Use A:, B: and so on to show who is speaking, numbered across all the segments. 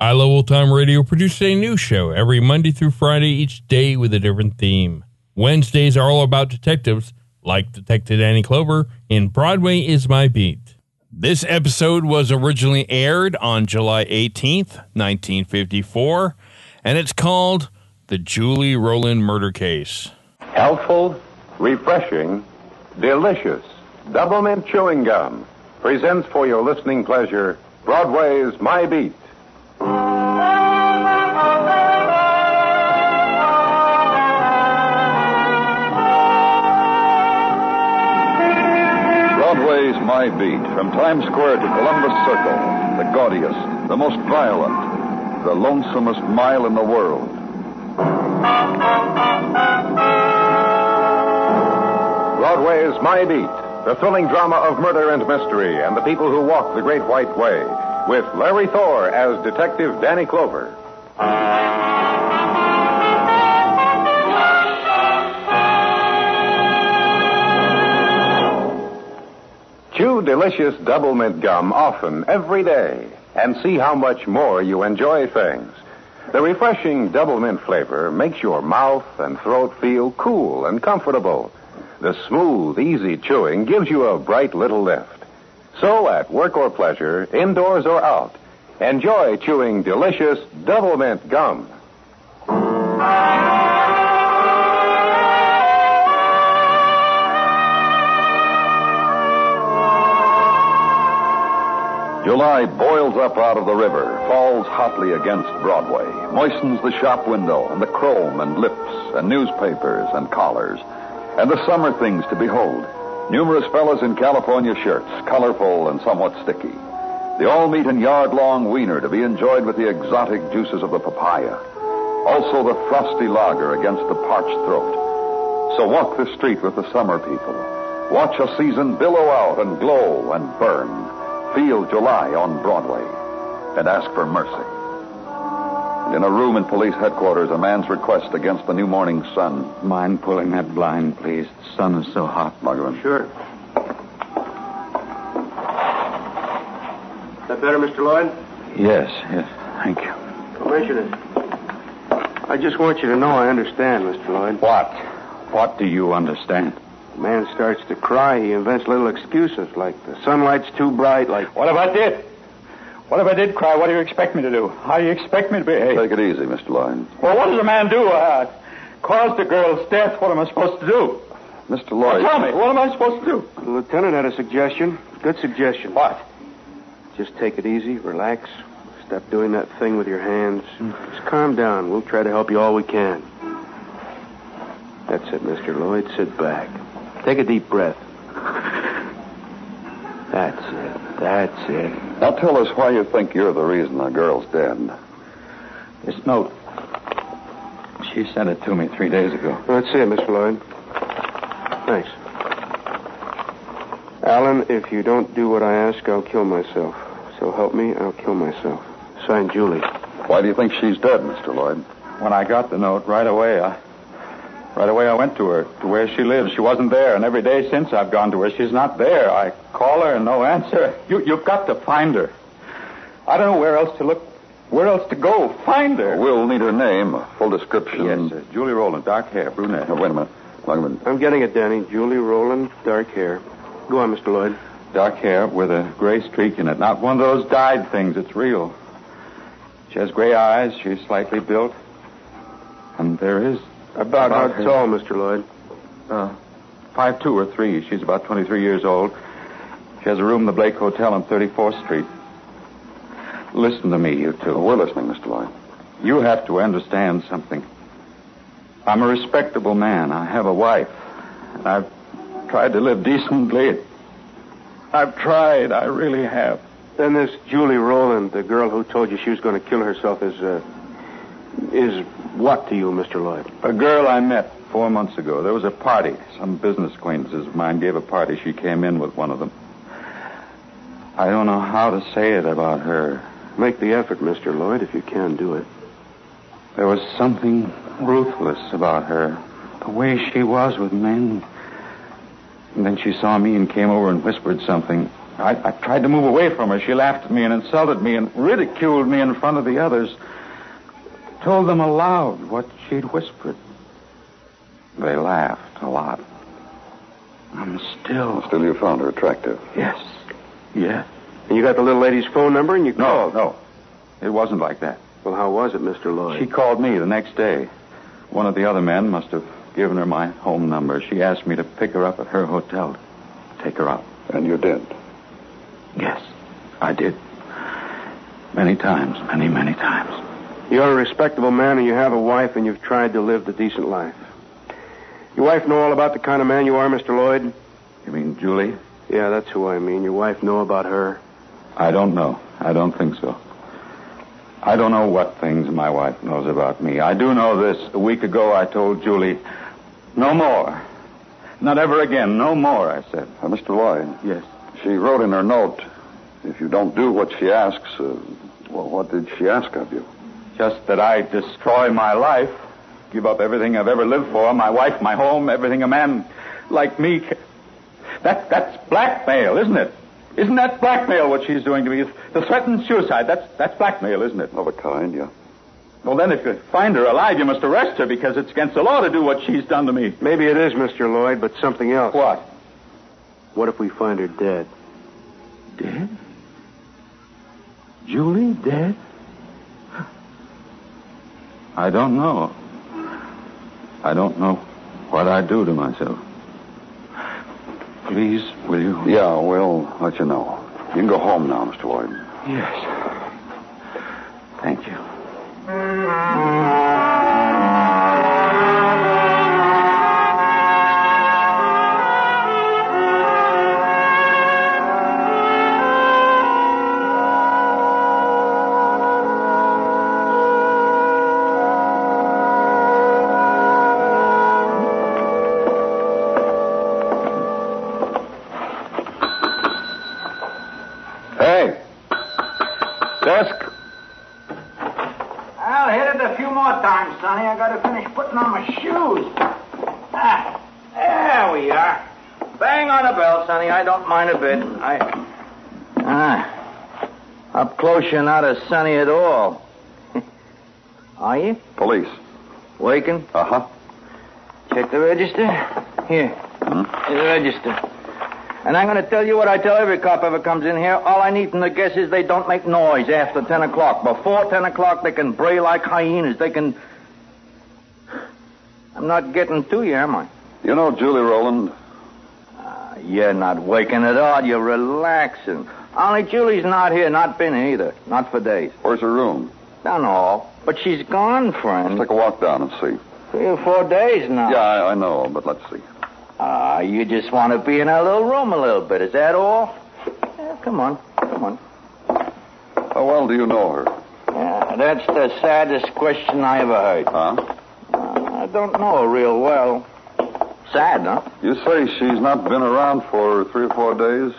A: I Love Old Time Radio produces a new show every Monday through Friday, each day with a different theme. Wednesdays are all about detectives, like Detective Danny Clover in Broadway is My Beat. This episode was originally aired on July 18th, 1954, and it's called The Julie Rowland Murder Case.
B: Healthful, refreshing, delicious. Doublemint chewing gum presents for your listening pleasure Broadway's My Beat.
C: Broadway's My Beat, from Times Square to Columbus Circle, the gaudiest, the most violent, the lonesomest mile in the world.
B: Broadway's My Beat, the thrilling drama of murder and mystery and the people who walk the Great White Way, with Larry Thor as Detective Danny Clover. Chew delicious Doublemint gum often, every day, and see how much more you enjoy things. The refreshing Doublemint flavor makes your mouth and throat feel cool and comfortable. The smooth, easy chewing gives you a bright little lift. So, at work or pleasure, indoors or out, enjoy chewing delicious Doublemint gum.
C: July boils up out of the river, falls hotly against Broadway, moistens the shop window and the chrome and lips and newspapers and collars, and the summer things to behold. Numerous fellows in California shirts, colorful and somewhat sticky. The all meat and yard long wiener to be enjoyed with the exotic juices of the papaya. Also the frosty lager against the parched throat. So walk the street with the summer people. Watch a season billow out and glow and burn. Feel July on Broadway and ask for mercy. And in a room in police headquarters, a man's request against the new morning sun.
D: Mind pulling that blind, please? The sun is so hot.
C: Margaret.
E: Sure. Is that better, Mr. Lloyd?
D: Yes, yes. Thank you.
E: Commissioner, I just want you to know I understand, Mr. Lloyd.
D: What? What do you understand?
E: The man starts to cry. He invents little excuses like the sunlight's too bright, like.
F: What about I did? What if I did cry? What do you expect me to do? How do you expect me to behave?
C: Take it easy, Mr. Lloyd.
F: Well, what does a man do? Uh, caused the girl's death. What am I supposed to do?
C: Mr. Lloyd.
F: Tell me, what am I supposed to do?
E: The lieutenant had a suggestion. Good suggestion.
F: What?
E: Just take it easy, relax. Stop doing that thing with your hands. Just calm down. We'll try to help you all we can. That's it, Mr. Lloyd. Sit back. Take a deep breath. That's it. That's it.
C: Now tell us why you think you're the reason the girl's dead.
D: This note. She sent it to me three days ago.
E: Let's see it, Mr. Lloyd. Thanks. Alan, if you don't do what I ask, I'll kill myself. So help me, I'll kill myself. Signed, Julie.
C: Why do you think she's dead, Mr. Lloyd?
F: When I got the note, right away, I. Right away, I went to her, to where she lives. She wasn't there, and every day since I've gone to her, she's not there. I call her and no answer. You, you've got to find her. I don't know where else to look, where else to go. Find her.
C: We'll need her name, a full description.
F: Yes, sir. Julie Rowland, dark hair, brunette.
C: Now, wait a minute. Wait a minute.
E: I'm getting it, Danny. Julie Rowland, dark hair. Go on, Mr. Lloyd.
F: Dark hair with a gray streak in it. Not one of those dyed things. It's real. She has gray eyes. She's slightly built. And there is
E: About,
F: About
E: how tall, Mr. Lloyd?
F: uh, five two or three. She's about 23 years old. She has a room in the Blake Hotel on 34th Street. Listen to me, you two.
C: We're listening, Mr. Lloyd.
F: You have to understand something. I'm a respectable man. I have a wife. And I've tried to live decently. I've tried. I really have.
E: Then this Julie Rowland, the girl who told you she was going to kill herself, is, uh, is what to you, Mr. Lloyd?
F: A girl I met four months ago. There was a party. Some business acquaintances of mine gave a party. She came in with one of them. I don't know how to say it about her.
E: Make the effort, Mr. Lloyd, if you can do it.
F: There was something ruthless about her. The way she was with men. And then she saw me and came over and whispered something. I, I tried to move away from her. She laughed at me and insulted me and ridiculed me in front of the others. Told them aloud what she'd whispered. They laughed a lot. I'm still.
C: Still, you found her attractive.
F: Yes. Yes.
E: And you got the little lady's phone number and you
F: No, no. It wasn't like that.
E: Well, how was it, Mr. Lloyd?
F: She called me the next day. One of the other men must have given her my home number. She asked me to pick her up at her hotel. Take her out.
C: And you did.
F: Yes, I did. Many times, many, many times.
E: You're a respectable man and you have a wife and you've tried to live the decent life. Your wife know all about the kind of man you are, Mr. Lloyd?
F: You mean Julie?
E: Yeah, that's who I mean. Your wife know about her?
F: I don't know. I don't think so. I don't know what things my wife knows about me. I do know this. A week ago, I told Julie, no more. Not ever again. No more, I said.
C: Uh, Mr. Lloyd,
F: Yes.
C: she wrote in her note, if you don't do what she asks, uh, well, what did she ask of you?
F: Just that I destroy my life, give up everything I've ever lived for, my wife, my home, everything a man like me. Can... That that's blackmail, isn't it? Isn't that blackmail what she's doing to me? The threatened suicide. That's that's blackmail, isn't it?
C: Of a kind, yeah.
F: Well, then, if you find her alive, you must arrest her because it's against the law to do what she's done to me.
E: Maybe it is, Mr. Lloyd, but something else.
F: What?
E: What if we find her dead?
F: Dead? Julie dead? I don't know. I don't know what I'd do to myself. Please, will you?
C: Yeah, we'll let you know. You can go home now, Mr. Lloyd.
F: Yes. Thank you.
G: Don't mind a bit. I. Ah. Up close, you're not as sunny at all. are you?
C: Police.
G: Waking?
C: Uh huh.
G: Check the register. Here. Here's the register. And I'm going to tell you what I tell every cop ever comes in here. All I need from the guess is they don't make noise after 10 o'clock. Before 10 o'clock, they can bray like hyenas. They can. I'm not getting to you, am I?
C: You know Julie Rowland?
G: You're not waking at all. You're relaxing. Only Julie's not here. Not been here either. Not for days.
C: Where's her room?
G: Don't know. But she's gone, friend.
C: Let's take a walk down and see.
G: Three or four days now.
C: Yeah, I, I know, but let's see.
G: Ah, you just want to be in our little room a little bit. Is that all? Yeah, come on. Come on.
C: How well do you know her?
G: Yeah, that's the saddest question I ever heard.
C: Huh?
G: Uh, I don't know her real well. Sad, huh?
C: You say she's not been around for three or four days?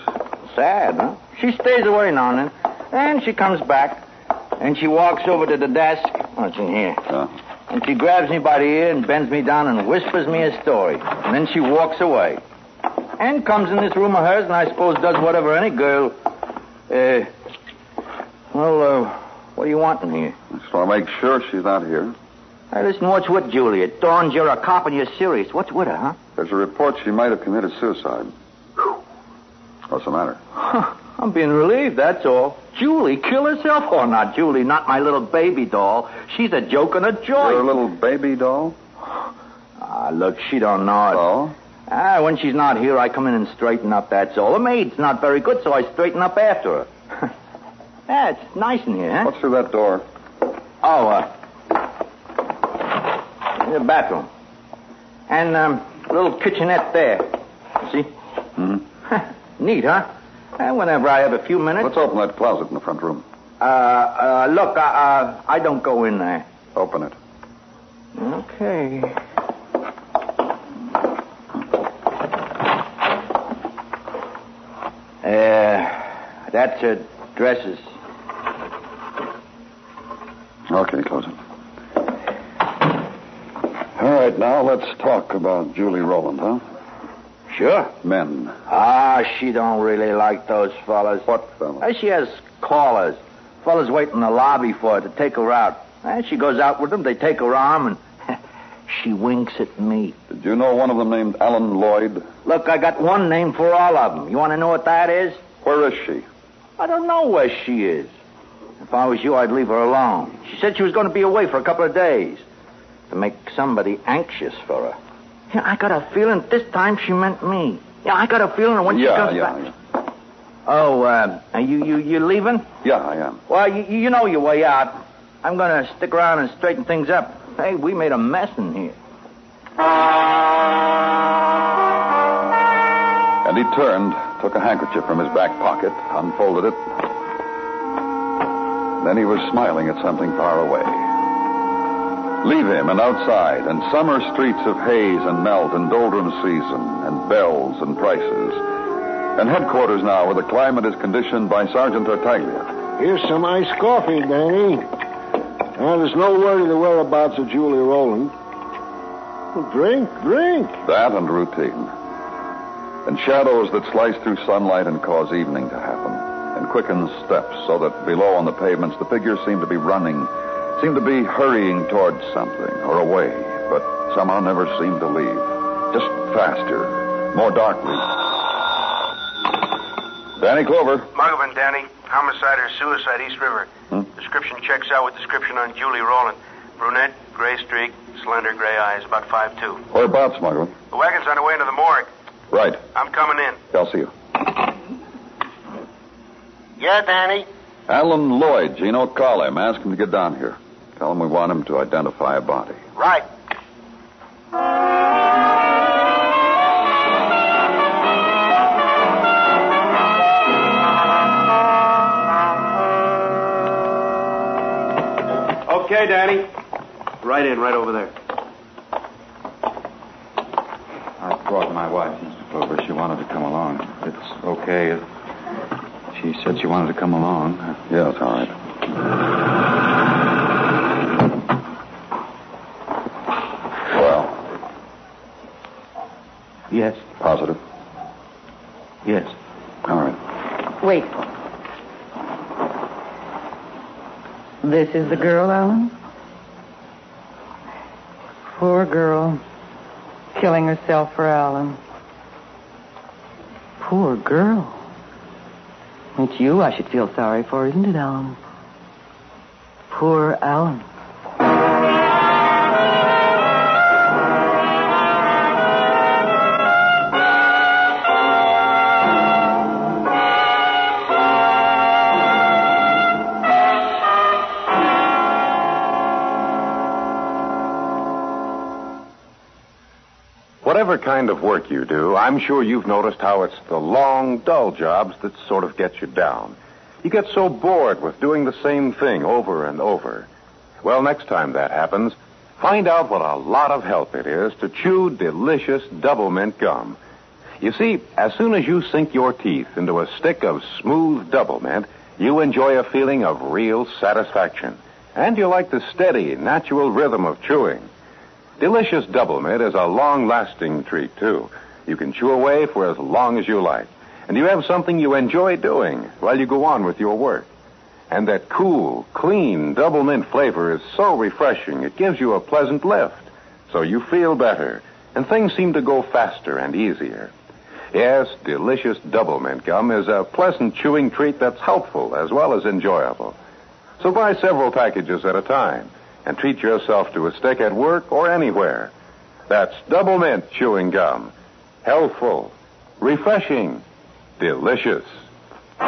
G: Sad, huh? She stays away now and then. And she comes back. And she walks over to the desk. Oh, it's in here.
C: Yeah.
G: And she grabs me by the ear and bends me down and whispers me a story. And then she walks away. And comes in this room of hers and I suppose does whatever any girl. Uh. Well, uh, what do you want in here?
C: Just want to make sure she's not here.
G: Hey, listen, what's with Julie? It dawns you're a cop and you're serious. What's with her, huh?
C: There's a report she might have committed suicide. What's the matter?
G: Huh, I'm being relieved, that's all. Julie kill herself? Oh, not Julie, not my little baby doll. She's a joke and a joy.
C: Your little baby doll?
G: Ah, look, she don't know it.
C: Oh?
G: Ah, when she's not here, I come in and straighten up, that's all. The maid's not very good, so I straighten up after her. yeah, it's nice in here, huh?
C: What's through that door?
G: Oh, uh, the bathroom. And, um, a little kitchenette there. See?
C: Mm-hmm.
G: Neat, huh? And whenever I have a few minutes.
C: Let's open that closet in the front room.
G: Uh, uh, look, uh, uh, I don't go in there.
C: Open it.
G: Okay. Uh, that's her dresses.
C: Okay, close it. Right, now let's talk about Julie Rowland, huh?
G: Sure.
C: Men.
G: Ah, she don't really like those fellas.
C: What fellas?
G: Uh, she has callers. Fellas wait in the lobby for her to take her out. And she goes out with them, they take her arm, and she winks at me.
C: Did you know one of them named Alan Lloyd?
G: Look, I got one name for all of them. You want to know what that is?
C: Where is she?
G: I don't know where she is. If I was you, I'd leave her alone. She said she was going to be away for a couple of days to make somebody anxious for her. Yeah, I got a feeling this time she meant me. Yeah, I got a feeling when
C: yeah,
G: she comes
C: yeah,
G: back.
C: yeah.
G: Oh, uh, are you you you leaving?
C: Yeah, I am.
G: Well, you, you know your way out. I'm going to stick around and straighten things up. Hey, we made a mess in here.
C: And he turned, took a handkerchief from his back pocket, unfolded it. Then he was smiling at something far away. Leave him and outside, and summer streets of haze and melt and doldrum season, and bells and prices. And headquarters now, where the climate is conditioned by Sergeant Tartaglia.
H: Here's some iced coffee, Danny. Now, there's no worry the whereabouts of Julie Rowland. Well, drink, drink.
C: That and routine. And shadows that slice through sunlight and cause evening to happen. And quicken steps so that below on the pavements the figures seem to be running, seem to be hurrying towards something or away, but somehow never seem to leave. Just faster, more darkly. Danny Clover.
E: Muggavan, Danny. Homicide or suicide, East River.
C: Hmm?
E: Description checks out with description on Julie Rowland. Brunette, gray streak, slender gray eyes, about five two.
C: Whereabouts, Muggavan?
E: The wagon's on the way into the morgue.
C: Right.
E: I'm coming in.
C: I'll see you.
E: Yeah, Danny.
C: Alan Lloyd, Gino, call him. Ask him to get down here. Tell him we want him to identify a body.
E: Right. Okay, Danny. Right in, right over there.
F: I brought my wife, Mr. Clover. She wanted to come along. It's okay. She said she wanted to come along.
C: Yeah, it's all right. Well,
E: Yes.
C: positive.
E: Yes.
C: All right.
I: Wait. This is the girl, Alan? Poor girl. Killing herself for Alan. Poor girl. It's you I should feel sorry for, isn't it, Alan? Poor Alan.
B: Whatever kind of work you do, I'm sure you've noticed how it's the long, dull jobs that sort of get you down. You get so bored with doing the same thing over and over. Well, next time that happens, find out what a lot of help it is to chew delicious Doublemint gum. You see, as soon as you sink your teeth into a stick of smooth Doublemint, you enjoy a feeling of real satisfaction. And you like the steady, natural rhythm of chewing. Delicious Doublemint is a long lasting treat, too. You can chew away for as long as you like. And you have something you enjoy doing while you go on with your work. And that cool, clean Doublemint flavor is so refreshing, it gives you a pleasant lift. So you feel better, and things seem to go faster and easier. Yes, delicious Doublemint gum is a pleasant chewing treat that's helpful as well as enjoyable. So buy several packages at a time and treat yourself to a stick at work or anywhere. That's Doublemint chewing gum. healthful, refreshing, delicious. We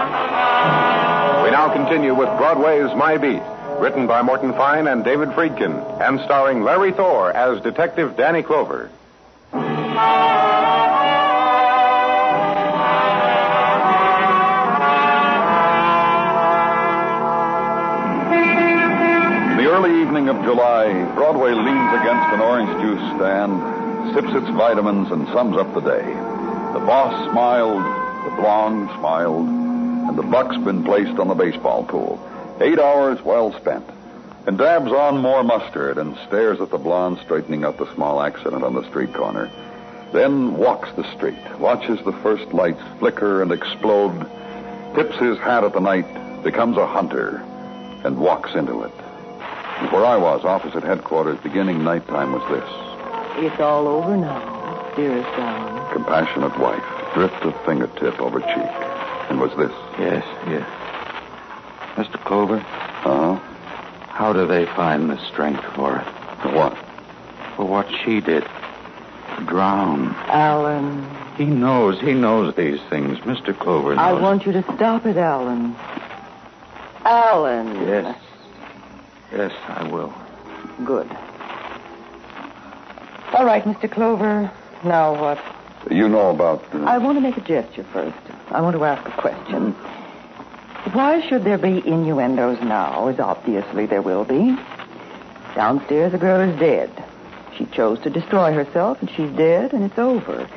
B: now continue with Broadway's My Beat, written by Morton Fine and David Friedkin, and starring Larry Thor as Detective Danny Clover.
C: Early evening of July, Broadway leans against an orange juice stand, sips its vitamins, and sums up the day. The boss smiled, the blonde smiled, and the buck's been placed on the baseball pool. Eight hours well spent. And dabs on more mustard and stares at the blonde straightening up the small accident on the street corner. Then walks the street, watches the first lights flicker and explode, tips his hat at the night, becomes a hunter, and walks into it. And where I was, opposite headquarters, beginning nighttime, was this.
I: It's all over now, dearest Alan.
C: Compassionate wife, drift of fingertip over cheek. And was this.
J: Yes, yes. Mr. Clover,
C: Uh-huh.
J: how do they find the strength for it?
C: For what?
J: For what she did. Drown.
I: Alan,
J: He knows, he knows these things. Mr. Clover knows.
I: I want you to stop it, Alan. Alan.
J: Yes. Yes, I will.
I: Good. All right, Mr. Clover. Now what?
C: You know about. Uh,
I: I want to make a gesture first. I want to ask a question. Why should there be innuendos now, as obviously there will be? Downstairs, the girl is dead. She chose to destroy herself, and she's dead, and it's over.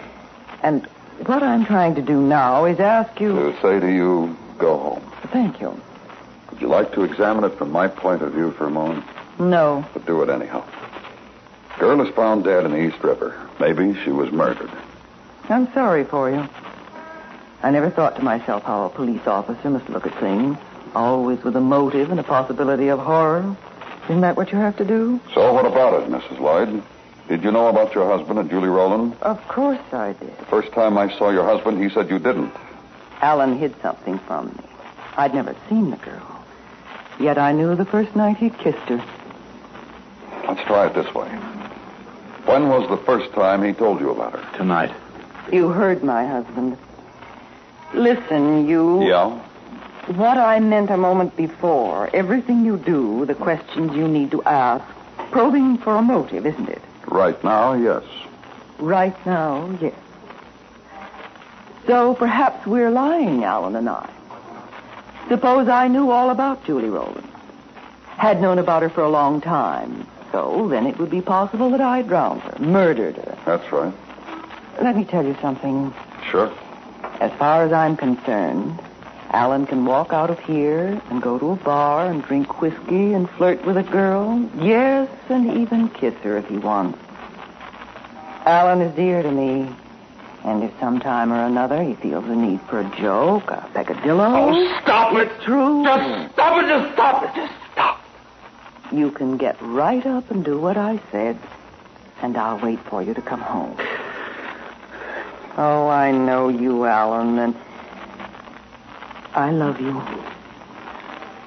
I: And what I'm trying to do now is ask you.
C: to say to you, go home.
I: Thank you.
C: Would you like to examine it from my point of view for a moment?
I: No.
C: But do it anyhow. Girl is found dead in the East River. Maybe she was murdered.
I: I'm sorry for you. I never thought to myself how a police officer must look at things, always with a motive and a possibility of horror. Isn't that what you have to do?
C: So what about it, Mrs. Lloyd? Did you know about your husband and Julie Rowland?
I: Of course I did.
C: The first time I saw your husband, he said you didn't.
I: Alan hid something from me. I'd never seen the girl. Yet I knew the first night he'd kissed her.
C: Let's try it this way. When was the first time he told you about her?
J: Tonight.
I: You heard my husband. Listen, you.
C: Yeah?
I: What I meant a moment before, everything you do, the questions you need to ask, probing for a motive, isn't it?
C: Right now, yes.
I: Right now, yes. So perhaps we're lying, Alan and I. Suppose I knew all about Julie Rowland. Had known about her for a long time. So then it would be possible that I drowned her, murdered her.
C: That's right.
I: Let me tell you something.
C: Sure.
I: As far as I'm concerned, Alan can walk out of here and go to a bar and drink whiskey and flirt with a girl. Yes, and even kiss her if he wants. Alan is dear to me. And if sometime or another he feels the need for a joke, a peccadillo.
D: Oh, stop it.
I: It's true.
D: Just stop it. Just stop it. Just stop.
I: You can get right up and do what I said, and I'll wait for you to come home. Oh, I know you, Alan, and I love you.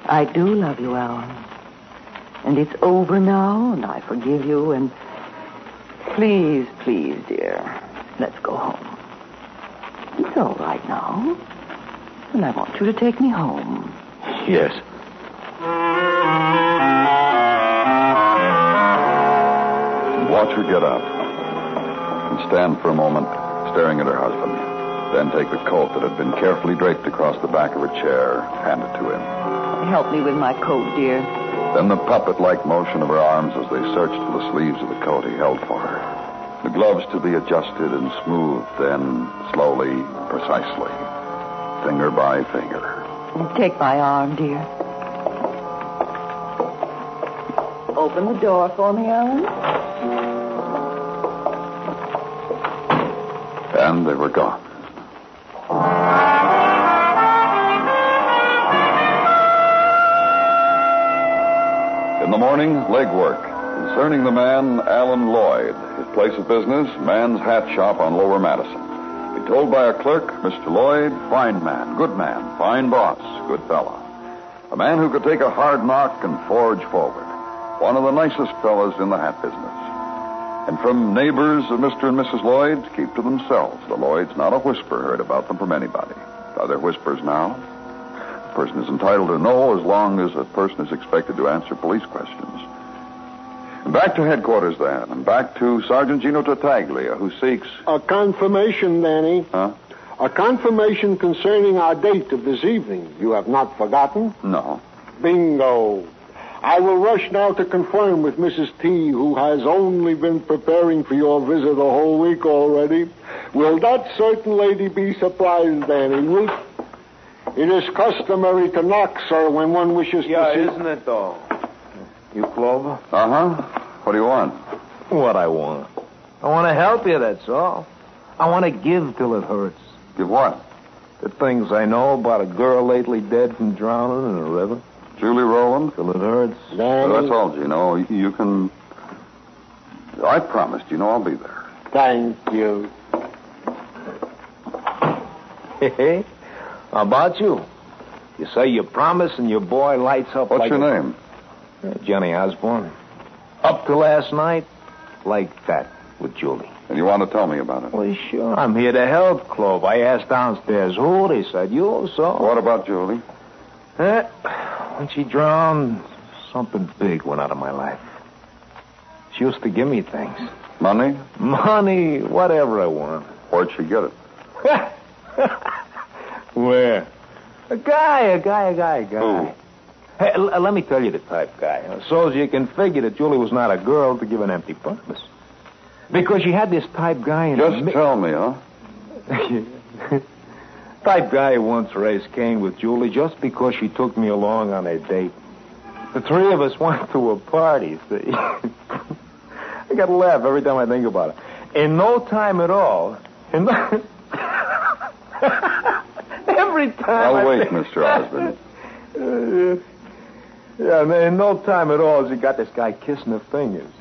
I: I do love you, Alan. And it's over now, and I forgive you, and please, please, dear, let's go home. It's all right now. And I want you to take me home.
J: Yes.
C: Watch her get up and stand for a moment staring at her husband. Then take the coat that had been carefully draped across the back of her chair, hand it to him.
I: Help me with my coat, dear.
C: Then the puppet like motion of her arms as they searched for the sleeves of the coat he held for her. The gloves to be adjusted and smoothed, then slowly, precisely, finger by finger.
I: Take my arm, dear. Open the door for me, Alan.
C: And they were gone. In the morning, legwork concerning the man Alan Lloyd. Place of business, man's hat shop on Lower Madison. Be told by a clerk, Mr. Lloyd, fine man, good man, fine boss, good fella. A man who could take a hard knock and forge forward. One of the nicest fellows in the hat business. And from neighbors of Mr. and Mrs. Lloyd, keep to themselves. The Lloyds, not a whisper heard about them from anybody. Are there whispers now? A person is entitled to know as long as a person is expected to answer police questions. And back to headquarters then, and back to Sergeant Gino Tartaglia, who seeks.
H: A confirmation, Danny.
C: Huh?
H: A confirmation concerning our date of this evening. You have not forgotten?
C: No.
H: Bingo. I will rush now to confirm with Mrs. T, who has only been preparing for your visit a whole week already. Will that certain lady be surprised, Danny? Will... It is customary to knock, sir, when one wishes
D: Yeah,
H: to see...
D: Yeah, isn't it, though? You Clover?
C: Uh huh. What do you want?
D: What I want. I want to help you, that's all. I want to give till it hurts.
C: Give what?
D: The things I know about a girl lately dead from drowning in a river.
C: Julie Rowland?
D: Till it hurts.
H: Danny,
C: Well, that's all, Gino. You- You can. I promised, you know, I'll be there.
H: thank you.
D: Hey, how about you? You say you promise and your boy lights up
C: What's
D: like
C: your
D: a-
C: name?
D: Uh, Johnny Osborne. Up to last night, like that with Julie.
C: And you want to tell me about it?
D: Well, sure. I'm here to help, Clove. I asked downstairs who. They said you, so.
C: What about Julie?
D: Eh, when she drowned, something big went out of my life. She used to give me things.
C: Money?
D: Money, whatever I want.
C: Where'd she get it?
D: Where? A guy, a guy, a guy, a guy.
C: Who?
D: Hey, l- let me tell you the type guy. So as you can figure that Julie was not a girl to give an empty promise. Because she had this type guy in
C: Just tell me, huh?
D: type guy who once raised Cain with Julie just because she took me along on a date. The three of us went to a party, see? I gotta laugh every time I think about it. In no time at all, in no... every time I
C: I'll wait,
D: think-
C: Mr. Osborne.
D: Uh, yeah, and in no time at all, she got this guy kissing her fingers.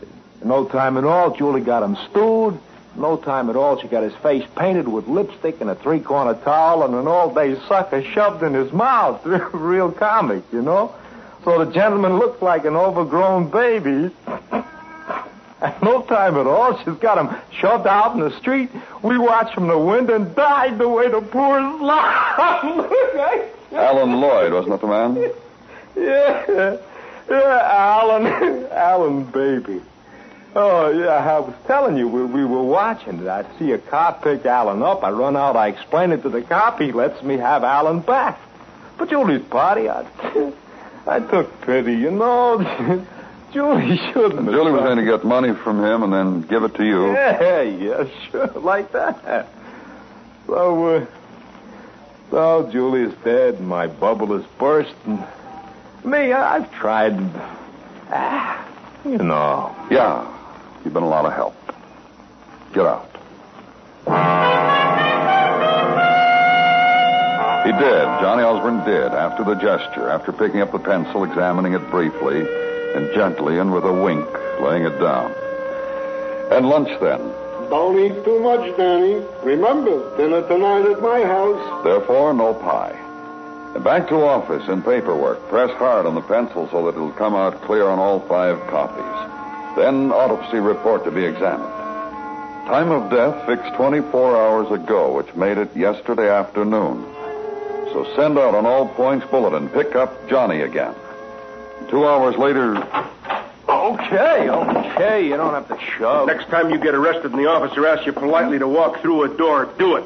D: In no time at all, Julie got him stewed. No time at all, she got his face painted with lipstick and a three-corner towel and an all-day sucker shoved in his mouth. Real comic, you know? So the gentleman looked like an overgrown baby. At no time at all, she's got him shoved out in the street. We watched from the window and died the way the poor slop.
C: Alan Lloyd, wasn't it the man?
D: Yeah, yeah, Alan, Alan, baby. Oh, yeah, I was telling you, we, we were watching. it. I see a cop pick Alan up. I run out, I explain it to the cop. He lets me have Alan back. But Julie's party, I, I took pity, you know. Julie shouldn't have
C: Julie was going to get money from him and then give it to you.
D: Yeah, yeah, sure, like that. So, uh, so Julie's dead, and my bubble is burst, and me, I- I've tried, ah, you know.
C: Yeah. You've been a lot of help. Get out. He did. Johnny Osborne did, after the gesture, after picking up the pencil, examining it briefly, and gently and with a wink, laying it down. And lunch then.
H: Don't eat too much, Danny. Remember, dinner tonight at my house.
C: Therefore, no pie. And back to office and paperwork. Press hard on the pencil so that it'll come out clear on all five copies. Then autopsy report to be examined. Time of death fixed 24 hours ago, which made it yesterday afternoon. So send out an all points bulletin. Pick up Johnny again. Two hours later,
D: Okay, okay, you don't have to shove.
E: Next time you get arrested and the officer asks you politely to walk through a door, do it.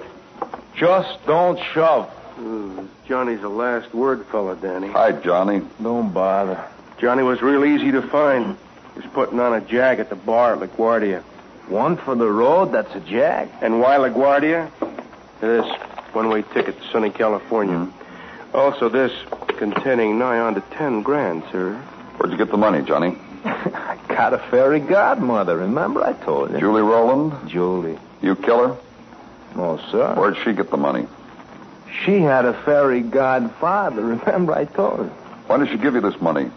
D: Just don't shove.
E: Hmm, Johnny's the last word fella, Danny.
C: hi, Johnny.
D: Don't bother.
E: Johnny was real easy to find. He was putting on a jag at the bar at LaGuardia.
D: One for the road, that's a jag.
E: And why LaGuardia? This one-way ticket to sunny California. Also, this containing nigh on to ten grand, sir.
C: Where'd you get the money, Johnny?
D: I got a fairy godmother, remember I told you?
C: Julie Rowland?
D: Julie.
C: You kill her?
D: No, sir.
C: Where'd she get the money?
D: She had a fairy godfather, remember I told her?
C: Why did she give you this money?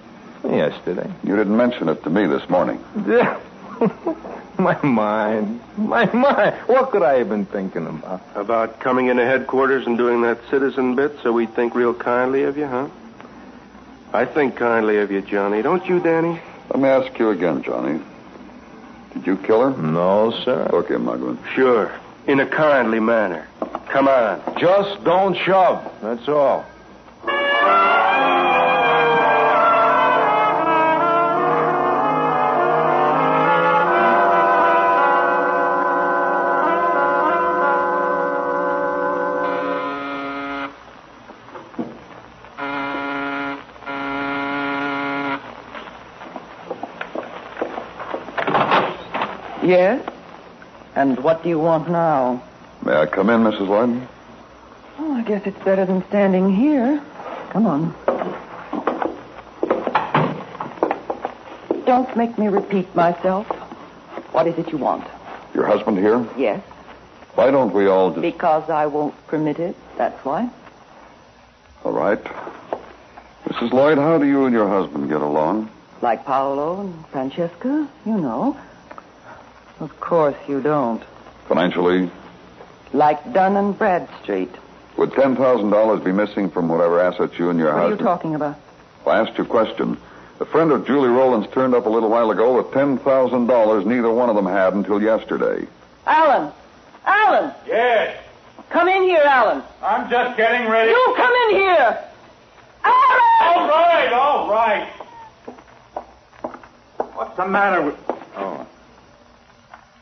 D: Yesterday.
C: You didn't mention it to me this morning. Yeah.
D: My mind. My mind. What could I have been thinking about?
E: About coming into headquarters and doing that citizen bit so we'd think real kindly of you, huh? I think kindly of you, Johnny. Don't you, Danny?
C: Let me ask you again, Johnny. Did you kill her?
K: No, sir.
C: Okay, here, Muggavan.
E: Sure. In a kindly manner. Come on.
K: Just don't shove. That's all.
I: Yes? And what do you want now?
C: May I come in, Mrs. Lloyd?
I: Oh, I guess it's better than standing here. Come on. Don't make me repeat myself. What is it you want?
C: Your husband here?
I: Yes,
C: Why don't we all just...
I: because I won't permit it. That's why.
C: All right. Mrs. Lloyd, how do you and your husband get along?
I: Like Paolo and Francesca, you know. Of course you don't.
C: Financially,
I: Like Dun and Bradstreet.
C: would $10,000 be missing from whatever assets you and your house.
I: What are you talking about?
C: I asked you a question. A friend of Julie Rowland's turned up a little while ago with $10,000 neither one of them had until yesterday.
I: Alan! Alan!
D: Yes,
I: Come in here, Alan.
D: I'm just getting ready.
I: You come in here! Alan!
D: All right, all right. What's the matter with...
F: Oh.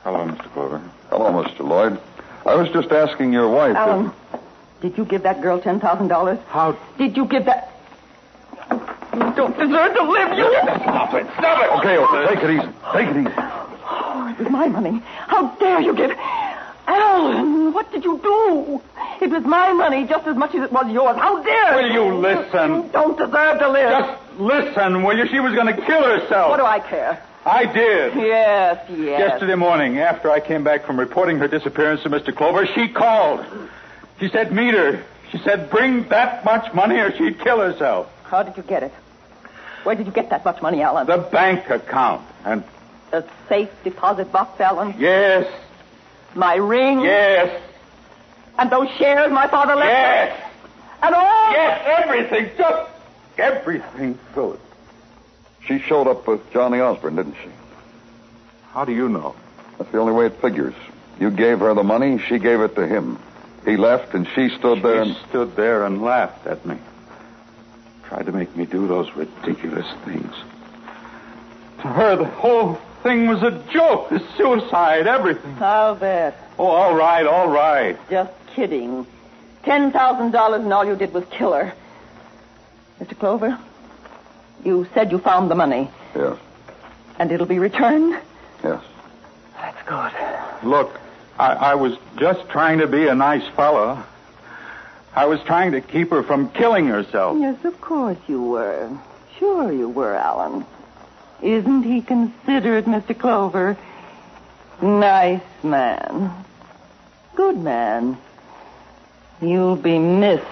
F: Hello, Mr. Clover.
C: Hello, Mr. Lloyd. I was just asking your wife. if-
I: Alan, did you give that girl $10,000?
D: How...
I: Did you give that... You don't deserve to live, you...
D: Stop it, stop it.
C: Okay, okay, take it easy. Take it easy.
I: Oh, it was my money. How dare you give... Alan, what did you do? It was my money just as much as it was yours. How dare
F: Will you listen?
I: You don't deserve to live.
F: Just listen, will you? She was going to kill herself.
I: What do I care?
F: I did.
I: Yes, yes.
F: Yesterday morning, after I came back from reporting her disappearance to Mr. Clover, she called. She said, meet her. She said, bring that much money or she'd kill herself.
I: How did you get it? Where did you get that much money, Alan?
F: The bank account. And
I: The safe deposit box, Alan?
F: yes,
I: My ring?
F: yes,
I: And those shares my father left?
F: yes,
I: And all?
F: yes, everything. Just everything, Philip.
C: She showed up with Johnny Osborne, didn't she?
F: How do you know?
C: That's the only way it figures. You gave her the money, she gave it to him. He left, and she stood there and...
F: She stood there and laughed at me. Tried to make me do those ridiculous things. To her, the whole thing was a joke. The suicide, everything.
I: I'll bet.
F: Oh, all right, all right.
I: Just kidding. $10,000 and all you did was kill her. Mr. Clover, you said you found the money,
C: Yes,
I: and it'll be returned?
C: yes.
I: That's good.
F: Look, I, I was just trying to be a nice fellow. I was trying to keep her from killing herself.
I: Yes, of course you were. Sure you were, Alan. Isn't he considerate, Mr. Clover? Nice man. Good man. You'll be missed.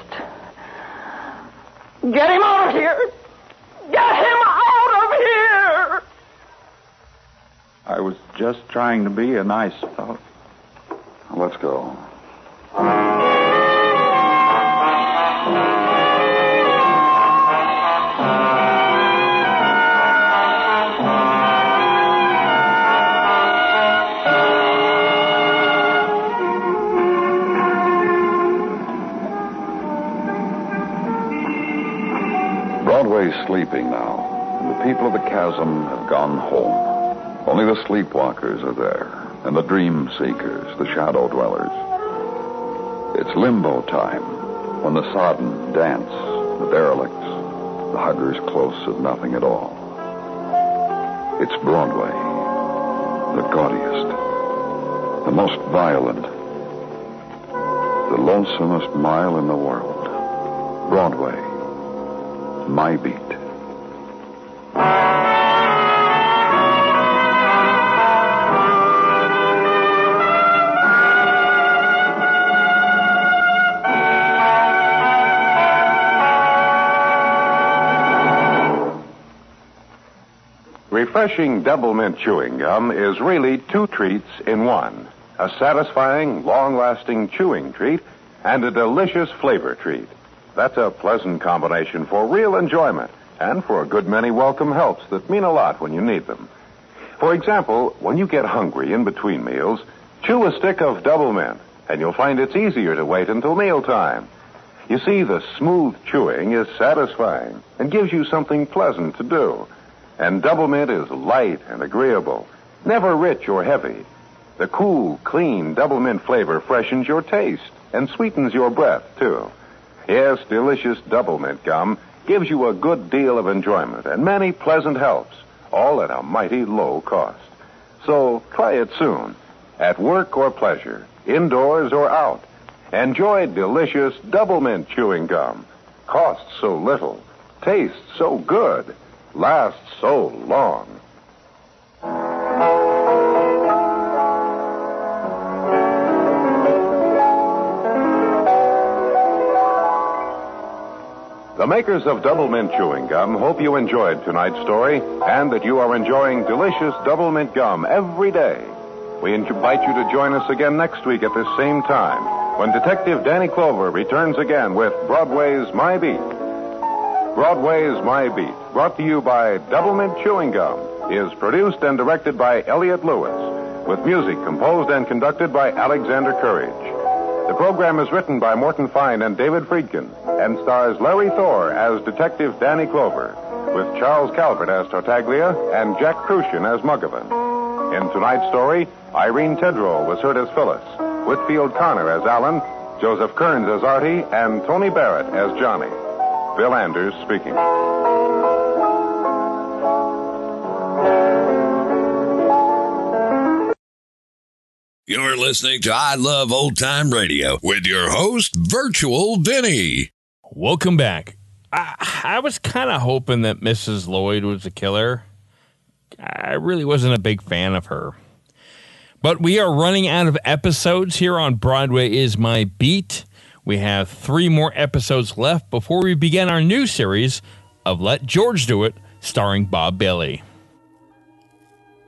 I: Get him out of here! Get him out of here!
F: I was just trying to be a nice fellow.
C: Let's go. Sleeping now, and the people of the chasm have gone home. Only the sleepwalkers are there, and the dream seekers, the shadow dwellers. It's limbo time, when the sodden dance, the derelicts, the huggers close of nothing at all. It's Broadway, the gaudiest, the most violent, the lonesomest mile in the world. Broadway, my beat.
B: Refreshing Doublemint chewing gum is really two treats in one a satisfying, long lasting chewing treat and a delicious flavor treat. That's a pleasant combination for real enjoyment and for a good many welcome helps that mean a lot when you need them. For example, when you get hungry in between meals, chew a stick of Doublemint, and you'll find it's easier to wait until mealtime. You see, the smooth chewing is satisfying and gives you something pleasant to do. And Doublemint is light and agreeable, never rich or heavy. The cool, clean Doublemint flavor freshens your taste and sweetens your breath, too. Yes, delicious Doublemint gum gives you a good deal of enjoyment and many pleasant helps, all at a mighty low cost. So try it soon, at work or pleasure, indoors or out. Enjoy delicious Doublemint chewing gum. Costs so little, tastes so good, lasts so long. Makers of Doublemint Chewing Gum hope you enjoyed tonight's story and that you are enjoying delicious Doublemint Gum every day. We invite you to join us again next week at this same time when Detective Danny Clover returns again with Broadway's My Beat. Broadway's My Beat, brought to you by Doublemint Chewing Gum, is produced and directed by Elliott Lewis, with music composed and conducted by Alexander Courage. The program is written by Morton Fine and David Friedkin and stars Larry Thor as Detective Danny Clover, with Charles Calvert as Tartaglia and Jack Kruschen as Muggavan. In tonight's story, Irene Tedrow was heard as Phyllis, Whitfield Connor as Alan, Joseph Kearns as Artie, and Tony Barrett as Johnny. Bill Anders speaking.
L: You're listening to I Love Old Time Radio with your host, Virtual Vinny.
A: Welcome back. I, I was kind of hoping that Mrs. Lloyd was the killer. I really wasn't a big fan of her. But we are running out of episodes here on Broadway is My Beat. We have three more episodes left before we begin our new series of Let George Do It, starring Bob Bailey.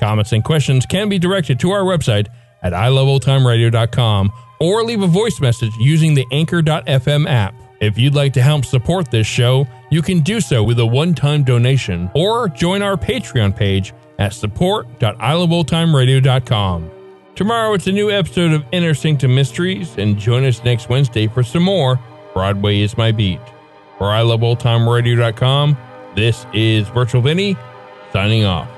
A: Comments and questions can be directed to our website at iloveoldtimeradio.com or leave a voice message using the Anchor.fm app. If you'd like to help support this show, you can do so with a one time donation or join our Patreon page at support.iloveoldtimeradio.com. Tomorrow it's a new episode of Inner Sanctum Mysteries, and join us next Wednesday for some more Broadway is My Beat. For iloveoldtimeradio.com, this is Virtual Vinny signing off.